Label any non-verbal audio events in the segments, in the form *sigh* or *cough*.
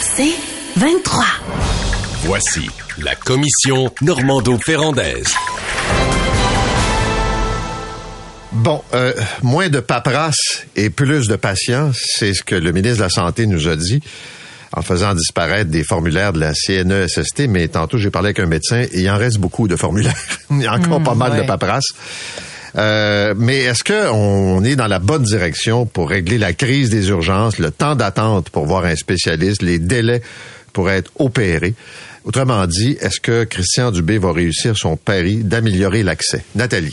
C'est 23. Voici la commission Normando-Ferrandaise. Bon, euh, moins de paperasse et plus de patience, c'est ce que le ministre de la Santé nous a dit en faisant disparaître des formulaires de la CNESST, mais tantôt j'ai parlé avec un médecin et il en reste beaucoup de formulaires. *laughs* il y a encore Mmh, pas mal de paperasse. Euh, mais est-ce qu'on est dans la bonne direction pour régler la crise des urgences, le temps d'attente pour voir un spécialiste, les délais pour être opéré? Autrement dit, est-ce que Christian Dubé va réussir son pari d'améliorer l'accès? Nathalie.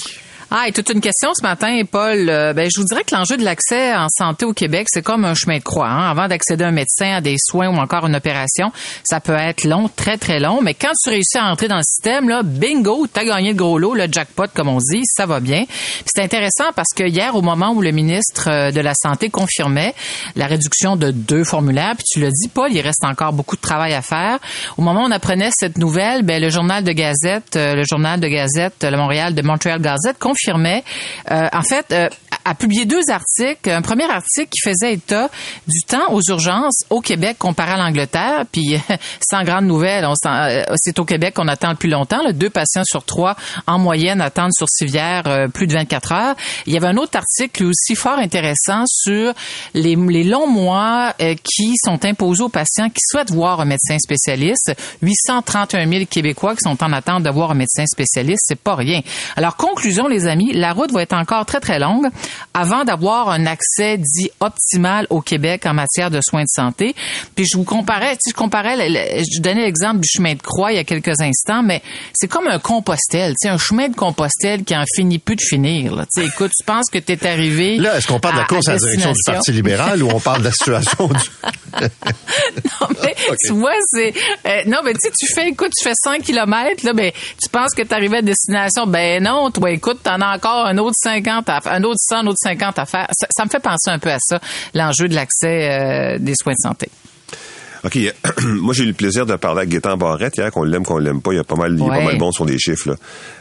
Ah, et toute une question ce matin, Paul. Euh, ben, je vous dirais que l'enjeu de l'accès en santé au Québec, c'est comme un chemin de croix. hein. Avant d'accéder à un médecin, à des soins ou encore une opération, ça peut être long, très, très long. Mais quand tu réussis à entrer dans le système, là, bingo, t'as gagné le gros lot, le jackpot, comme on dit, ça va bien. C'est intéressant parce que hier, au moment où le ministre euh, de la Santé confirmait la réduction de deux formulaires, puis tu l'as dit, Paul, il reste encore beaucoup de travail à faire. Au moment où on apprenait cette nouvelle, ben, le journal de Gazette, euh, le journal de Gazette, le Montréal de Montreal Gazette confirmait, euh, en fait, euh, a publié deux articles. Un premier article qui faisait état du temps aux urgences au Québec comparé à l'Angleterre. Puis, *laughs* sans grande nouvelle, euh, c'est au Québec qu'on attend le plus longtemps. là. Deux patients sur trois, en moyenne, attendent sur civière euh, plus de 24 heures. Il y avait un autre article aussi fort intéressant sur les, les longs mois euh, qui sont imposés aux patients qui souhaitent voir un médecin spécialiste. 831 000 Québécois qui sont en attente de voir un médecin spécialiste, c'est pas rien. Alors, conclusion, les amis, la route va être encore très, très longue avant d'avoir un accès dit optimal au Québec en matière de soins de santé. Puis je vous comparais, si je comparais, je donnais l'exemple du chemin de croix il y a quelques instants, mais c'est comme un compostel, tu sais, un chemin de compostel qui en finit plus de finir. Là. Tu sais, écoute, tu penses que tu es arrivé. Là, est-ce qu'on parle de la course à, la direction du? Parti libéral ou on parle de la situation du... *laughs* Non, mais *laughs* tu vois, c'est euh, non, mais tu sais, tu fais écoute, tu fais 100 km là, ben tu penses que tu arrives à destination, ben non, toi écoute, t'en as encore un autre 50 à un autre 100, un autre 50 à faire. Ça, ça me fait penser un peu à ça, l'enjeu de l'accès euh, des soins de santé. OK. *clears throat* Moi, j'ai eu le plaisir de parler avec Gaétan Barrette hier, qu'on l'aime, qu'on l'aime pas. Il y a pas mal, il est Ouais. pas mal bon sur les chiffres, là.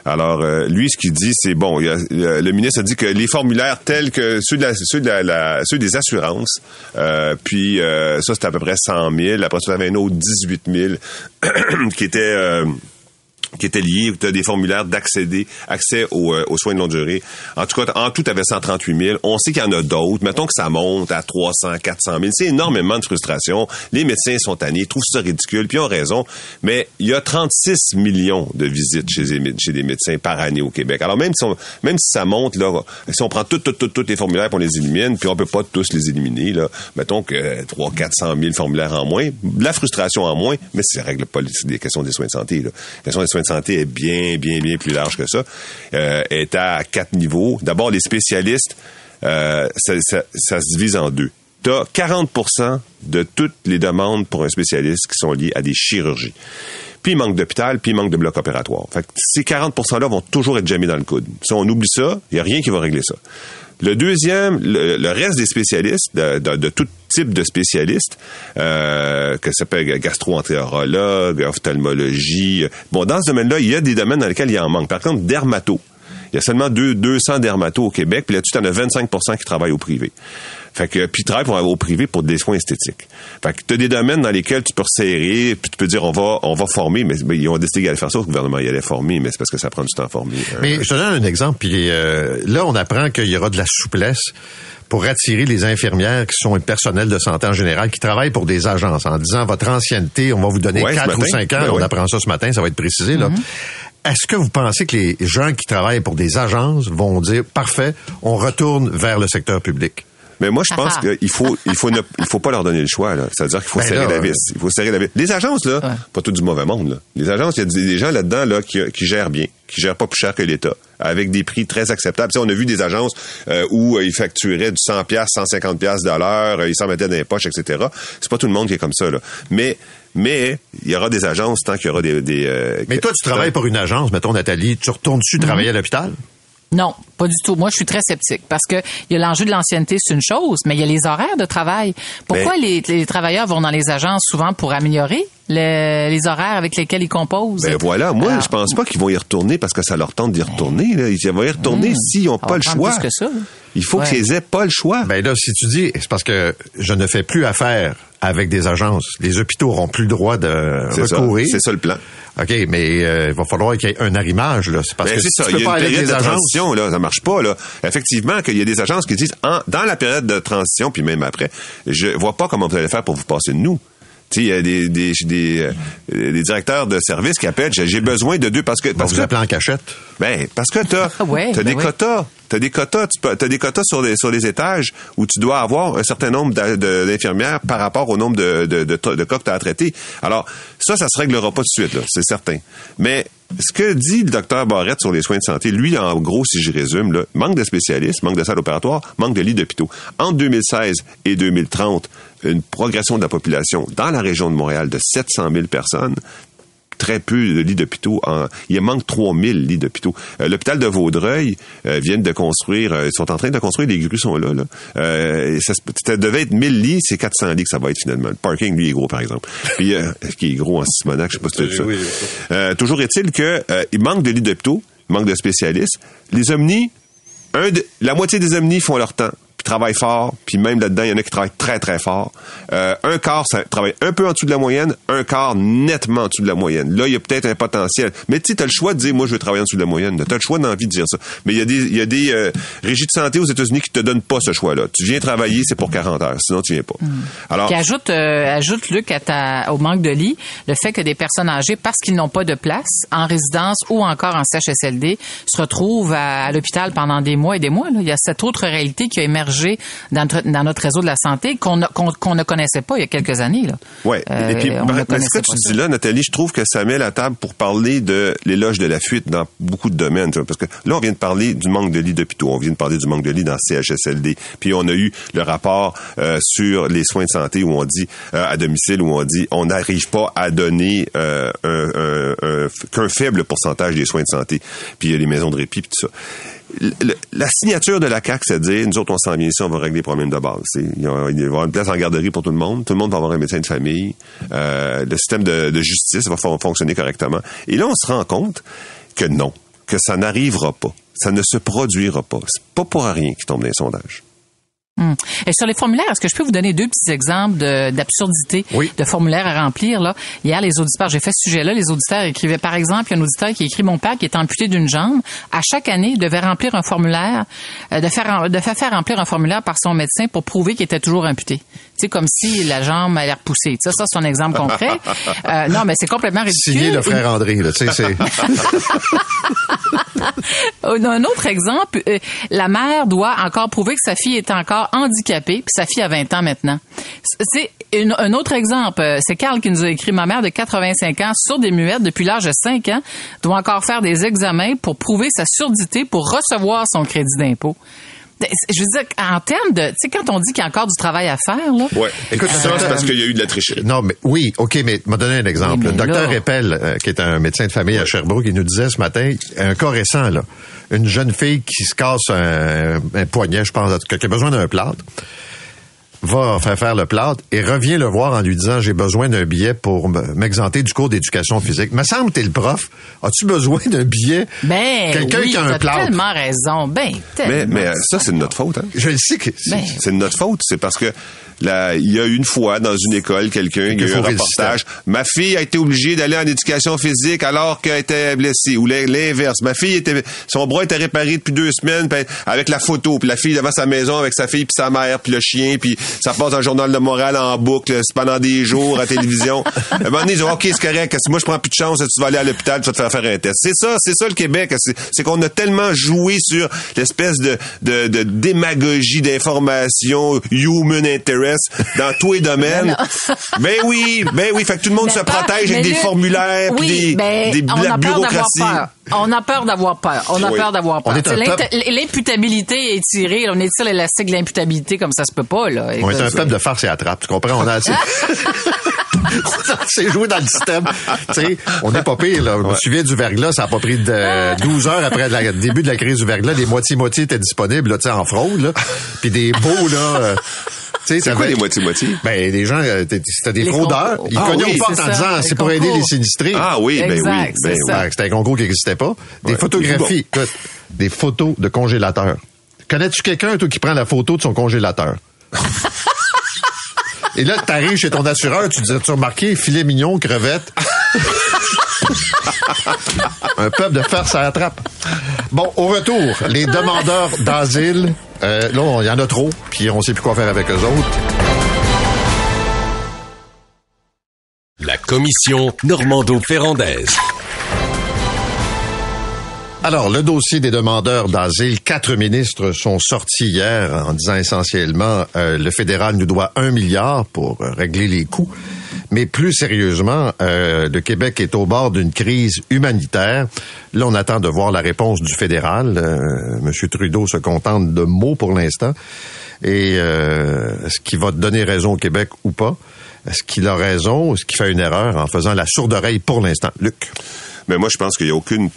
Alors, euh, lui, ce qu'il dit, c'est bon. il a- le, ministre a dit que les formulaires tels que ceux, de la, ceux, de la, la- ceux des assurances, euh, puis euh, ça, c'était à peu près 100 000. Après ça, avait un autre 18 000 *clears throat* qui était... qui étaient liés, tu as des formulaires d'accéder, accès aux, euh, aux soins de longue durée. En tout cas, en tout, tu avais 138 000. On sait qu'il y en a d'autres. Mettons que ça monte à 300, 400 000. C'est énormément de frustration. Les médecins sont tannés, trouvent ça ridicule, puis ils ont raison. Mais il y a 36 millions de visites chez les, médecins par année au Québec. Alors même si, on- même si ça monte, là, si on prend toutes, toutes, toutes, toutes les formulaires pour les élimine, puis on peut pas tous les éliminer, là, mettons que 300, 400 000 formulaires en moins, la frustration en moins, mais ça règle pas les, questions des soins de santé. De santé est bien, bien, bien plus large que ça. Euh, est à quatre niveaux. D'abord, les spécialistes, euh, ça, se divise en deux. Tu as 40 de toutes les demandes pour un spécialiste qui sont liées à des chirurgies. Puis il manque d'hôpital, puis il manque de bloc opératoire. Fait ces 40 %-là vont toujours être jamais dans le coude. Si on oublie ça, il n'y a rien qui va régler ça. Le deuxième, le, reste des spécialistes, de, de- de tout type de spécialistes, euh, que ça peut être gastro-entérologue, ophtalmologie. Bon, dans ce domaine-là, il y a des domaines dans lesquels il y en manque. Par exemple, dermato. Il y a seulement deux, 200 dermatos au Québec, puis là-dessus, tu en as 25% qui travaillent au privé. Fait que, puis ils travaillent pour, au privé pour des soins esthétiques. Fait que tu as des domaines dans lesquels tu peux resserrer, puis tu peux dire on va on va former, mais, mais ils ont décidé d'aller faire ça, le gouvernement y allait former, mais c'est parce que ça prend du temps à former. Euh, Mais je te donne un exemple, puis euh, là, on apprend qu'il y aura de la souplesse pour attirer les infirmières qui sont le personnel de santé en général, qui travaillent pour des agences, en disant votre ancienneté, on va vous donner Ouais, ce 4 ou matin. 5 ans, Ben on ouais. apprend ça ce matin, ça va être précisé. là. Est-ce que vous pensez que les gens qui travaillent pour des agences vont dire, parfait, on retourne vers le secteur public? Mais moi, je pense qu'il faut, il faut, ne, il faut pas leur donner le choix. Là. C'est-à-dire qu'il faut Ben serrer là, la vis. Il faut serrer la vis. Les agences, là, Ouais. pas tout du mauvais monde. Là. Les agences, il y a des, gens là-dedans là qui, qui gèrent bien, qui gèrent pas plus cher que l'État, avec des prix très acceptables. Tu sais, on a vu des agences euh, où euh, ils facturaient du 100 pièces, 150 pièces de l'heure, euh, ils s'en mettaient dans les poches, etc. C'est pas tout le monde qui est comme ça. Là. Mais, mais il y aura des agences tant qu'il y aura des. des euh, Mais toi, tu travailles pour une agence, mettons, Nathalie, tu retournes-tu travailler à l'hôpital? Non, pas du tout. Moi, je suis très sceptique parce que il y a l'enjeu de l'ancienneté, c'est une chose, mais il y a les horaires de travail. Pourquoi les, les travailleurs vont dans les agences souvent pour améliorer le- les horaires avec lesquels ils composent. Ben voilà, moi, Alors, je pense pas qu'ils vont y retourner parce que ça leur tente d'y retourner. Là. Ils vont y retourner s'ils n'ont pas le choix. plus que ça. Il faut Ouais. qu'ils aient pas le choix. Ben là, si tu dis, c'est parce que je ne fais plus affaire avec des agences. Les hôpitaux auront plus le droit de c'est ça, recourir. c'est ça le plan. OK, mais euh, il va falloir qu'il y ait un arrimage, là. C'est parce Ben, que c'est si ça. tu Il peux y a pas une aller avec période des de agences. transition, là. Ça marche pas, là. Effectivement, qu'il y a des agences qui disent, en- dans la période de transition, puis même après, je vois pas comment vous allez faire pour vous passer de nous. Tu sais, il y a des, des, des, euh, des directeurs de services qui appellent, j'ai besoin de deux parce que, va parce vous que, en cachette. ben, parce que t'as, Ah ouais, t'as ben des oui. quotas. T'as des quotas, tu peux, t'as des quotas sur les, sur les étages où tu dois avoir un certain nombre d'infirmières par rapport au nombre de, de, de, de cas que tu as à traiter. Alors, ça, ça se réglera pas tout de suite, là, c'est certain. Mais ce que dit le docteur Barrette sur les soins de santé, lui, en gros, si je résume, là, manque de spécialistes, manque de salles opératoires, manque de lits d'hôpitaux. Entre 2016 et 2030, une progression de la population dans la région de Montréal de 700 000 personnes très peu de lits d'hôpitaux. En, il manque 3000 lits d'hôpitaux. Euh, L'hôpital de Vaudreuil euh, viennent de construire, euh, ils sont en train de construire, les grues sont là. là. Euh, ça, ça devait être 1000 lits, c'est 400 lits que ça va être finalement. Le parking, lui, est gros, par exemple. Puis, euh, qui est gros en Simonac, je sais pas si tu ça. Oui, Euh, toujours est-il que euh, il manque de lits d'hôpitaux, il manque de spécialistes. Les omnis, un de- la moitié des omnis font leur temps, puis travaillent fort, puis même là-dedans, il y en a qui travaillent très, très fort. Euh, un quart, ça travaille un peu en dessous de la moyenne, un quart nettement en dessous de la moyenne. Là, il y a peut-être un potentiel. Mais tu sais, as le choix de dire, moi, je veux travailler en dessous de la moyenne. Tu as le choix d'envie de dire ça. Mais il y a des, y a des euh, régies de santé aux États-Unis qui te donnent pas ce choix-là. Tu viens travailler, c'est pour 40 heures. Sinon, tu viens pas. Alors, Puis ajoute, euh, ajoute Luc, à ta, au manque de lits, le fait que des personnes âgées, parce qu'ils n'ont pas de place en résidence ou encore en CHSLD, se retrouvent à, à l'hôpital pendant des mois et des mois. là. Il y a cette autre réalité qui a émergé dans notre, dans notre réseau de la santé qu'on ne- qu'on qu'on ne connaissait pas il y a quelques années. Là. Ouais. Euh, et puis, ben, ne mais ce que tu ça. dis là, Nathalie, je trouve que ça met la table pour parler de l'éloge de la fuite dans beaucoup de domaines. Parce que là, on vient de parler du manque de lits d'hôpitaux, on vient de parler du manque de lits dans CHSLD. Puis on a eu le rapport euh, sur les soins de santé où on dit euh, à domicile où on dit on n'arrive pas à donner euh, un, un- un- qu'un faible pourcentage des soins de santé. Puis il y a les maisons de répit, puis tout ça. La signature de la CAQ, c'est de dire, nous autres, on s'en vient ici, on va régler les problèmes de base. Il, va y avoir une place en garderie pour tout le monde. Tout le monde va avoir un médecin de famille. Euh, le système de, de justice va fon- fonctionner correctement. Et là, on se rend compte que non, que ça n'arrivera pas. Ça ne se produira pas. C'est pas pour rien qu'ils tombent dans les sondages. Hum. Et sur les formulaires, est-ce que je peux vous donner deux petits exemples de- d'absurdité Oui. de formulaires à remplir là? Hier, les auditeurs, j'ai fait ce sujet-là. Les auditeurs écrivaient, par exemple, il y a un auditeur qui écrit mon père qui est amputé d'une jambe. À chaque année, il devait remplir un formulaire, euh, de faire de faire remplir un formulaire par son médecin pour prouver qu'il était toujours amputé. Tu sais, comme si la jambe allait repousser. Ça, ça c'est un exemple concret. *laughs* Euh, non, mais c'est complètement ridicule. Signé le frère André, là. Tu sais, c'est. *laughs* Euh, Un autre exemple, euh, la mère doit encore prouver que sa fille est encore handicapée, puis sa fille a 20 ans maintenant. C'est une- un autre exemple. euh, C'est Carl qui nous a écrit ma mère de 85 ans, sourde et muette depuis l'âge de 5 ans, doit encore faire des examens pour prouver sa surdité pour recevoir son crédit d'impôt. Je veux dire, en termes de, tu sais, quand on dit qu'il y a encore du travail à faire, là. Ouais. Écoute, ça, Euh, c'est parce qu'il y a eu de la tricherie. Non, mais oui, OK, mais m'a donné un exemple. Oui, le docteur Eppel, euh, qui est un médecin de famille à Sherbrooke, il nous disait ce matin, un cas récent, là, une jeune fille qui se casse un, un poignet, je pense, en tout cas, qui a besoin d'un plâtre, va faire faire le plâtre et revient le voir en lui disant j'ai besoin d'un billet pour m'exenter du cours d'éducation physique. Me semble t'es le prof. As-tu besoin d'un billet? Ben, Quelqu'un oui, qui a un t'as plâtre. tellement raison. Ben, Mais, tellement. mais euh, ça, c'est de notre faute. Hein? Je le sais que Ben, C'est de notre faute. C'est parce que là, il y a une fois dans une école, quelqu'un, y a eu un reportage. Ma fille a été obligée d'aller en éducation physique alors qu'elle était blessée. Ou l'in- l'inverse. Ma fille était, son bras était réparé depuis deux semaines avec la photo. Puis la fille devant sa maison avec sa fille puis sa mère puis le chien puis ça passe dans le journal de Montréal en boucle pendant des jours à la télévision. *laughs* à un moment donné, ils disent, OK, c'est correct. Si moi, je prends plus de chance, tu vas aller à l'hôpital, tu vas te faire faire un test. C'est ça, c'est ça le Québec. C'est, qu'on a tellement joué sur l'espèce de, de, de démagogie d'information, human interest dans tous les domaines. *laughs* ben oui, ben oui. Fait que tout le monde Mais se pas- protège avec des formulaires puis oui, des, ben, des on la a peur d'avoir bureaucratie. peur. On a peur d'avoir peur. On a Oui. peur d'avoir peur. L'imputabilité est tirée. On étire l'élastique de l'imputabilité comme ça se peut pas. Là. On est un peuple de farce et attrape, tu comprends? On a assez... *laughs* on s'est joué dans le système. Tu sais, on n'est pas pire, là. Je me souviens du verglas, ça a pas pris de 12 heures après le début de la crise du verglas. Les moitiés-moitiés étaient disponibles, là, tu sais, en fraude, là. Puis des beaux, là... euh, Tu sais, C'est quoi les moitiés-moitiés? Ben, des gens, euh, c'était des Les fraudeurs. concours. Ils Ah cognaient oui, aux portes c'est en disant, les c'est pour aider les sinistrés. Ah oui, ben Exact, oui. c'est Ben oui. Ben, c'était un concours qui n'existait pas. Des Ouais. photographies. Des photos de congélateurs. Connais-tu quelqu'un, toi, qui prend la photo de son congélateur? Et là, t'arrives chez ton assureur, tu dis, tu remarqué, filet mignon, crevette? Un peuple de faire ça attrape. Bon, au retour, les demandeurs d'asile, euh, là, il y en a trop, puis on sait plus quoi faire avec eux autres. La commission Normando-Ferrandaise. Alors, le dossier des demandeurs d'asile, quatre ministres sont sortis hier en disant essentiellement euh, le fédéral nous doit un milliard pour euh, régler les coûts. Mais plus sérieusement, euh, le Québec est au bord d'une crise humanitaire. Là, on attend de voir la réponse du fédéral. Euh, Monsieur Trudeau se contente de mots pour l'instant. Et euh, est-ce qu'il va donner raison au Québec ou pas? Est-ce qu'il a raison? Est-ce qu'il fait une erreur en faisant la sourde oreille pour l'instant? Luc. Mais moi, je pense qu'il n'y a aucune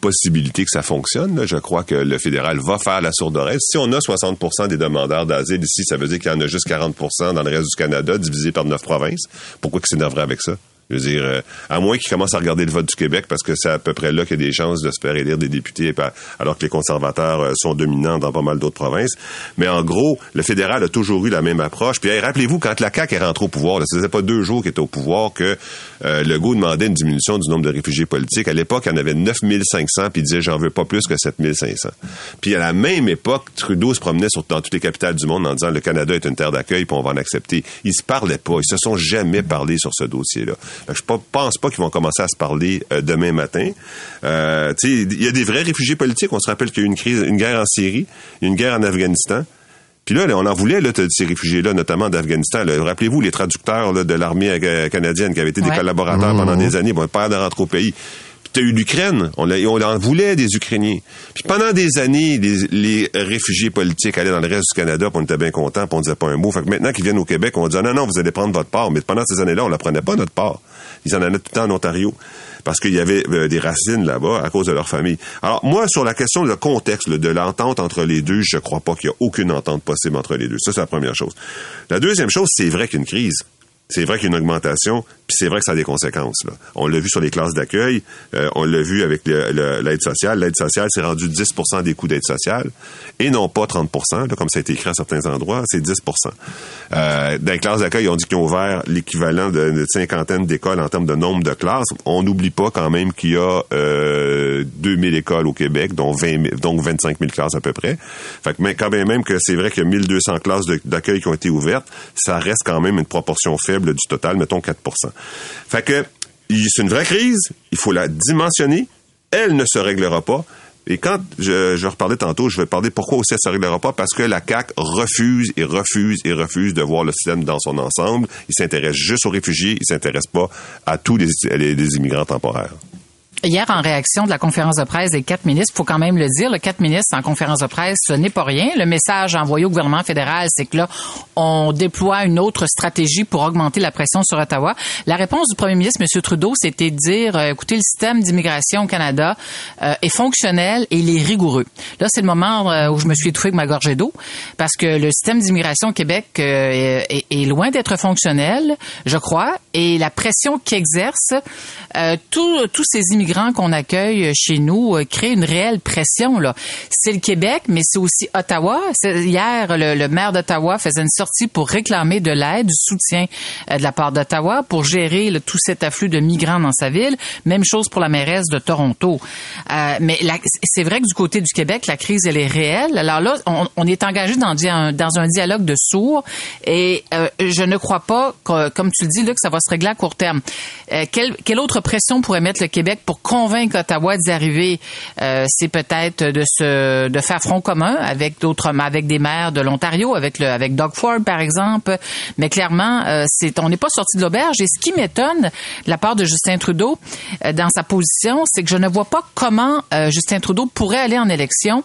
possibilité que ça fonctionne. Je crois que le fédéral va faire la sourde oreille. Si on a 60% des demandeurs d'asile ici, ça veut dire qu'il y en a juste 40% dans le reste du Canada, divisé par neuf provinces. Pourquoi qu'ils s'énerveraient avec ça? Je veux dire, euh, à moins qu'ils commencent à regarder le vote du Québec, parce que c'est à peu près là qu'il y a des chances de se faire élire des députés, alors que les conservateurs euh, sont dominants dans pas mal d'autres provinces. Mais en gros, le fédéral a toujours eu la même approche. Puis rappelez-vous, quand la CAQ est rentrée au pouvoir, là, ça faisait pas deux jours qu'il était au pouvoir que euh, Legault demandait une diminution du nombre de réfugiés politiques. À l'époque, il y en avait 9500, puis il disait « j'en veux pas plus que 7500 ». Puis à la même époque, Trudeau se promenait sur, dans toutes les capitales du monde en disant « le Canada est une terre d'accueil, puis on va en accepter ». Ils se parlaient pas, ils se sont jamais parlé sur ce dossier-là. Je pense pas qu'ils vont commencer à se parler euh, demain matin. Euh, tu sais, il y a des vrais réfugiés politiques. On se rappelle qu'il y a eu une crise, une guerre en Syrie, une guerre en Afghanistan. Puis là, on en voulait là, de ces réfugiés-là, notamment d'Afghanistan. Rappelez-vous les traducteurs là, de l'armée euh, canadienne qui avaient été des collaborateurs pendant des années, bon, pas de rentrer au pays. Puis t'as eu l'Ukraine, on, on voulait des Ukrainiens. Puis pendant des années, les, réfugiés politiques allaient dans le reste du Canada, on était bien contents, puis on disait pas un mot. Fait que maintenant qu'ils viennent au Québec, on dit non, non, vous allez prendre votre part. Mais pendant ces années-là, on la prenait pas notre part. Ils en allaient tout le temps en Ontario parce qu'il y avait euh, des racines là-bas à cause de leur famille. Alors moi, sur la question de contexte, de l'entente entre les deux, je crois pas qu'il y a aucune entente possible entre les deux. Ça, c'est la première chose. La deuxième chose, c'est vrai qu'il y a une crise. C'est vrai qu'il y a une augmentation, puis c'est vrai que ça a des conséquences. Là. On l'a vu sur les classes d'accueil, euh, on l'a vu avec l'aide sociale. L'aide sociale, c'est rendu 10% des coûts d'aide sociale, et non pas 30 là, comme ça a été écrit à certains endroits, c'est 10% euh, Dans les classes d'accueil, on dit qu'ils ont ouvert l'équivalent de cinquantaine d'écoles en termes de nombre de classes. On n'oublie pas quand même qu'il y a euh, 2000 écoles au Québec, dont 20 000 donc 25 000 classes à peu près. Fait que quand même, même que c'est vrai qu'il y a 1200 classes d'accueil qui ont été ouvertes, ça reste quand même une proportion faible du total, mettons 4 Fait que c'est une vraie crise, il faut la dimensionner, elle ne se réglera pas. Et quand je, reparlais tantôt, je vais parler pourquoi aussi elle ne se réglera pas, parce que la CAQ refuse et refuse et refuse de voir le système dans son ensemble. Il s'intéresse juste aux réfugiés, il s'intéresse pas à tous les- les immigrants temporaires. Hier, en réaction de la conférence de presse des quatre ministres, faut quand même le dire, le quatre ministres en conférence de presse, ce n'est pas rien. Le message envoyé au gouvernement fédéral, c'est que là, on déploie une autre stratégie pour augmenter la pression sur Ottawa. La réponse du premier ministre, M. Trudeau, c'était de dire, euh, écoutez, le système d'immigration au Canada euh, est fonctionnel et il est rigoureux. Là, c'est le moment euh, où je me suis étouffé avec ma gorgée d'eau, parce que le système d'immigration au Québec euh, est, est loin d'être fonctionnel, je crois, et la pression qu'exerce euh, tous ces immigrants qu'on accueille chez nous euh, crée une réelle pression. là. C'est le Québec, mais c'est aussi Ottawa. Hier, le, maire d'Ottawa faisait une sortie pour réclamer de l'aide, du soutien euh, de la part d'Ottawa pour gérer tout cet afflux de migrants dans sa ville. Même chose pour la mairesse de Toronto. Euh, mais c'est vrai que du côté du Québec, la crise, elle est réelle. Alors là, on, est engagé dans, dans un dialogue de sourds et euh, je ne crois pas, comme tu le dis, là, que ça va se régler à court terme. Euh, quelle, quelle autre pression pourrait mettre le Québec pour convaincre Ottawa d'y arriver? Euh, c'est peut-être de se de faire front commun avec d'autres avec des maires de l'Ontario, avec le avec Doug Ford par exemple. Mais clairement, euh, c'est on n'est pas sorti de l'auberge. Et ce qui m'étonne de la part de Justin Trudeau euh, dans sa position, c'est que je ne vois pas comment euh, Justin Trudeau pourrait aller en élection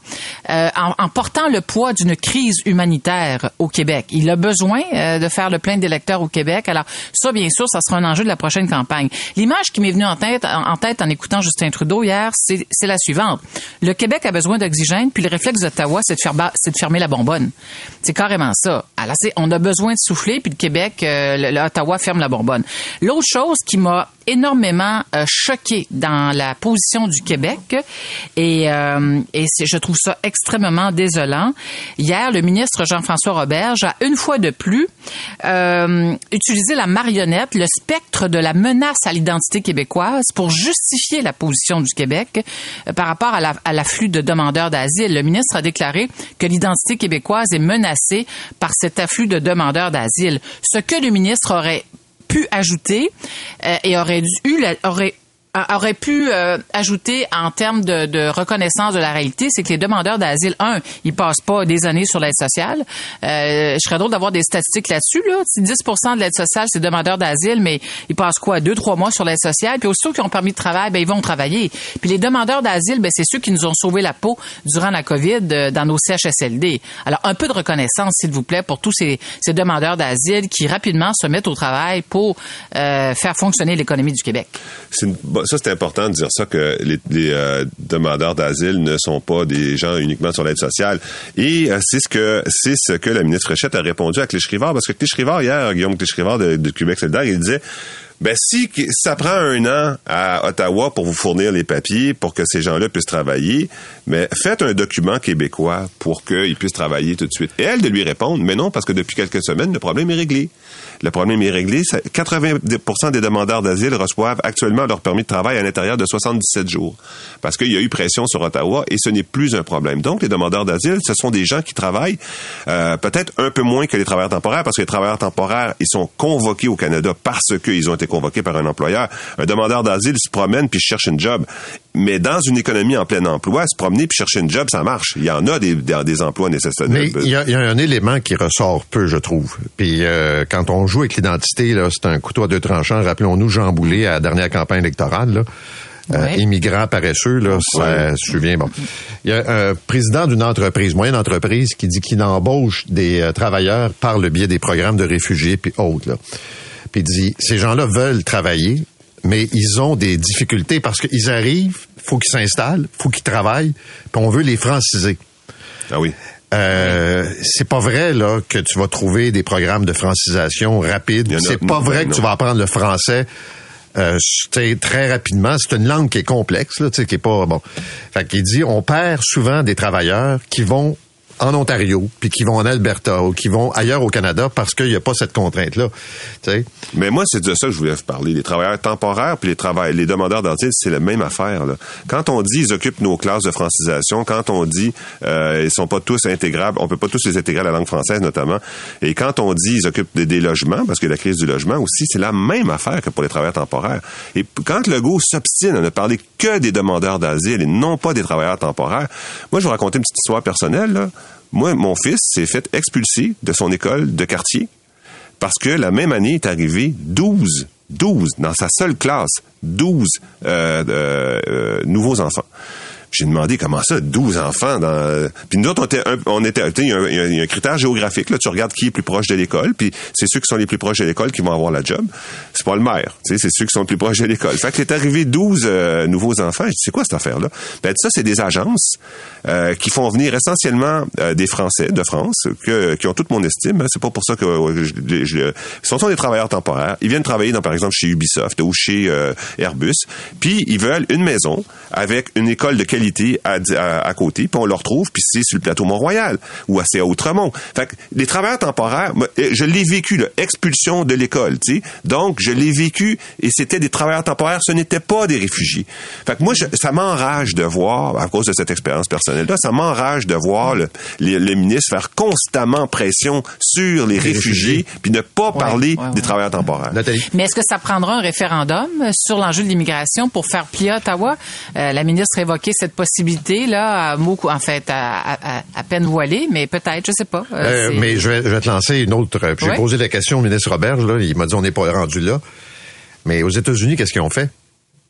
euh, en, en portant le poids d'une crise humanitaire au Québec. Il a besoin euh, de faire le plein d'électeurs au Québec. Alors ça, bien sûr, ça sera un enjeu de la prochaine campagne. L'image qui m'est venue en tête, en, tête en écoutant Justin Trudeau hier, c'est la suivante. Le Québec a besoin d'oxygène, puis le réflexe d'Ottawa, c'est de, fermer la bonbonne. C'est carrément ça. Alors, on a besoin de souffler, puis le Québec, euh, l'Ottawa ferme la bonbonne. L'autre chose qui m'a énormément euh, choqué dans la position du Québec et, euh, je trouve ça extrêmement désolant. Hier, le ministre Jean-François Roberge a une fois de plus euh, utilisé la marionnette, le spectre de la menace à l'identité québécoise pour justifier la position du Québec euh, par rapport à l'afflux de demandeurs d'asile. Le ministre a déclaré que l'identité québécoise est menacée par cet afflux de demandeurs d'asile. Ce que le ministre aurait pu ajouter euh, et aurait dû aurait aurait pu euh, ajouter en termes de, de, reconnaissance de la réalité, c'est que les demandeurs d'asile, un, ils passent pas des années sur l'aide sociale. Euh, je serais drôle d'avoir des statistiques là-dessus. Là. 10 de l'aide sociale, c'est demandeurs d'asile, mais ils passent quoi, deux, trois mois sur l'aide sociale? Puis aussitôt qu'ils ont permis de travail, ben, ils vont travailler. Puis les demandeurs d'asile, ben, c'est ceux qui nous ont sauvé la peau durant la COVID euh, dans nos CHSLD. Alors, un peu de reconnaissance, s'il vous plaît, pour tous ces, ces demandeurs d'asile qui rapidement se mettent au travail pour euh, faire fonctionner l'économie du Québec. Ça, c'est important de dire ça, que les, euh, demandeurs d'asile ne sont pas des gens uniquement sur l'aide sociale. Et euh, c'est ce que c'est ce que la ministre Fréchette a répondu à Cléch-Rivard, parce que Cléch-Rivard, hier, Guillaume Cléch-Rivard de, de Québec solidaire, il disait ben si ça prend un an à Ottawa pour vous fournir les papiers pour que ces gens-là puissent travailler, mais faites un document québécois pour qu'ils puissent travailler tout de suite. Et elle de lui répondre, mais non, parce que depuis quelques semaines, le problème est réglé. Le problème est réglé. 80% des demandeurs d'asile reçoivent actuellement leur permis de travail à l'intérieur de 77 jours. Parce qu'il y a eu pression sur Ottawa et ce n'est plus un problème. Donc, les demandeurs d'asile, ce sont des gens qui travaillent euh, peut-être un peu moins que les travailleurs temporaires parce que les travailleurs temporaires, ils sont convoqués au Canada parce qu'ils ont été convoqués par un employeur. Un demandeur d'asile se promène puis cherche une job. Mais dans une économie en plein emploi, se promener puis chercher une job, ça marche. Il y en a des, des, emplois nécessaires. Mais il y, a, un élément qui ressort peu, je trouve. Puis euh, quand on joue avec l'identité, là, c'est un couteau à deux tranchants. Rappelons-nous Jean Boulet à la dernière campagne électorale. Là. Euh, immigrants paresseux, là, ça se souvient. Bon, il y a un président d'une entreprise, moyenne entreprise, qui dit qu'il embauche des euh, travailleurs par le biais des programmes de réfugiés puis autres. Là. Puis il dit, ces gens-là veulent travailler, mais ils ont des difficultés parce qu'ils arrivent, faut qu'ils s'installent, faut qu'ils travaillent, puis on veut les franciser. Ah oui. Euh, c'est pas vrai là que tu vas trouver des programmes de francisation rapides. C'est pas vrai que tu vas apprendre le français euh, très rapidement. C'est une langue qui est complexe, là, qui est pas bon. Fait qu'il dit, on perd souvent des travailleurs qui vont en Ontario, puis qui vont en Alberta ou qui vont ailleurs au Canada parce qu'il n'y a pas cette contrainte-là. Mais moi, c'est de ça que je voulais vous parler. Les travailleurs temporaires puis les, travailleurs, les demandeurs d'asile, c'est la même affaire. Là. Quand on dit ils occupent nos classes de francisation, quand on dit euh, ils sont pas tous intégrables, on peut pas tous les intégrer à la langue française notamment, et quand on dit ils occupent des, logements, parce que la crise du logement aussi, c'est la même affaire que pour les travailleurs temporaires. Et quand le go s'obstine à ne parler que des demandeurs d'asile et non pas des travailleurs temporaires, moi, je vous raconter une petite histoire personnelle. Là. Moi, mon fils s'est fait expulser de son école de quartier parce que la même année est arrivé 12, 12 dans sa seule classe, 12 euh, euh, nouveaux enfants. J'ai demandé comment ça, 12 enfants dans. Puis nous autres, on était, on était, il y, a un, critère géographique là. Tu regardes qui est plus proche de l'école, puis c'est ceux qui sont les plus proches de l'école qui vont avoir la job. C'est pas le maire, tu sais, c'est ceux qui sont les plus proches de l'école. Fait que est arrivé 12 euh, nouveaux enfants. Je dis, c'est quoi cette affaire là Ben ça, c'est des agences euh, qui font venir essentiellement euh, des Français de France que, qui ont toute mon estime. Hein. C'est pas pour ça que je, je, ce sont des travailleurs temporaires. Ils viennent travailler dans par exemple chez Ubisoft ou chez Airbus, puis ils veulent une maison avec une école de qualité à, côté, puis on le retrouve, puis c'est sur le plateau Mont-Royal ou assez à Outremont. Fait que les travailleurs temporaires, je l'ai vécu, l'expulsion de l'école, tu sais. Donc, je l'ai vécu et c'était des travailleurs temporaires, ce n'était pas des réfugiés. Fait que moi, ça m'enrage de voir, à cause de cette expérience personnelle-là, ça m'enrage de voir le, les, ministres faire constamment pression sur les, réfugiés, puis ne pas parler des travailleurs temporaires. Mais est-ce que ça prendra un référendum sur l'enjeu de l'immigration pour faire plier Ottawa? Euh, la ministre a évoqué cette possibilité là, à, en fait, à, à, peine voilée, mais peut-être, je sais pas. Euh, euh, mais je vais, je vais, te lancer une autre. J'ai posé la question au ministre Robert, là, il m'a dit on n'est pas rendu là. Mais aux États-Unis, qu'est-ce qu'ils ont fait?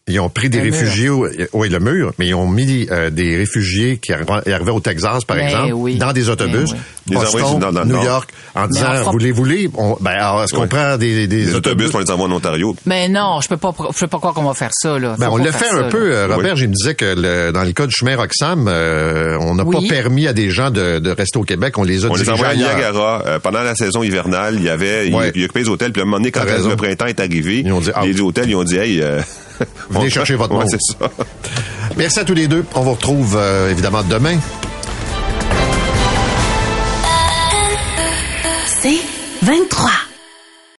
Ils ont pris des Le réfugiés, au- oui, le mur, mais ils ont mis euh, des réfugiés qui arri- arrivaient au Texas, par Ben exemple, oui. dans des autobus, Ben oui. Les envoyer Boston, dans- le New. York, en disant, voulez-vous les? On- ben, alors, est-ce qu'on Oui. prend des, des Les autobus? autobus, on les envoie en Ontario. Mais non, je peux pas, je peux pas croire qu'on va faire ça, là. Ben, on l'a fait un peu, euh, Robert. Oui. Je me disais que le- dans le cas du chemin Roxham, euh, on n'a Oui. pas permis à des gens de, de rester au Québec. On les a On les dirigés envoie à. Niagara. Euh, pendant la saison hivernale, il y avait, il- Ouais. il, occupait les hôtels. Puis à un moment donné, quand le printemps est arrivé, Ils ont dit, ah. les hôtels, ils ont dit, hey, euh, Venez chercher votre Ouais, monde. c'est ça. *laughs* Merci à tous les deux. On vous retrouve euh, évidemment demain. C'est 23.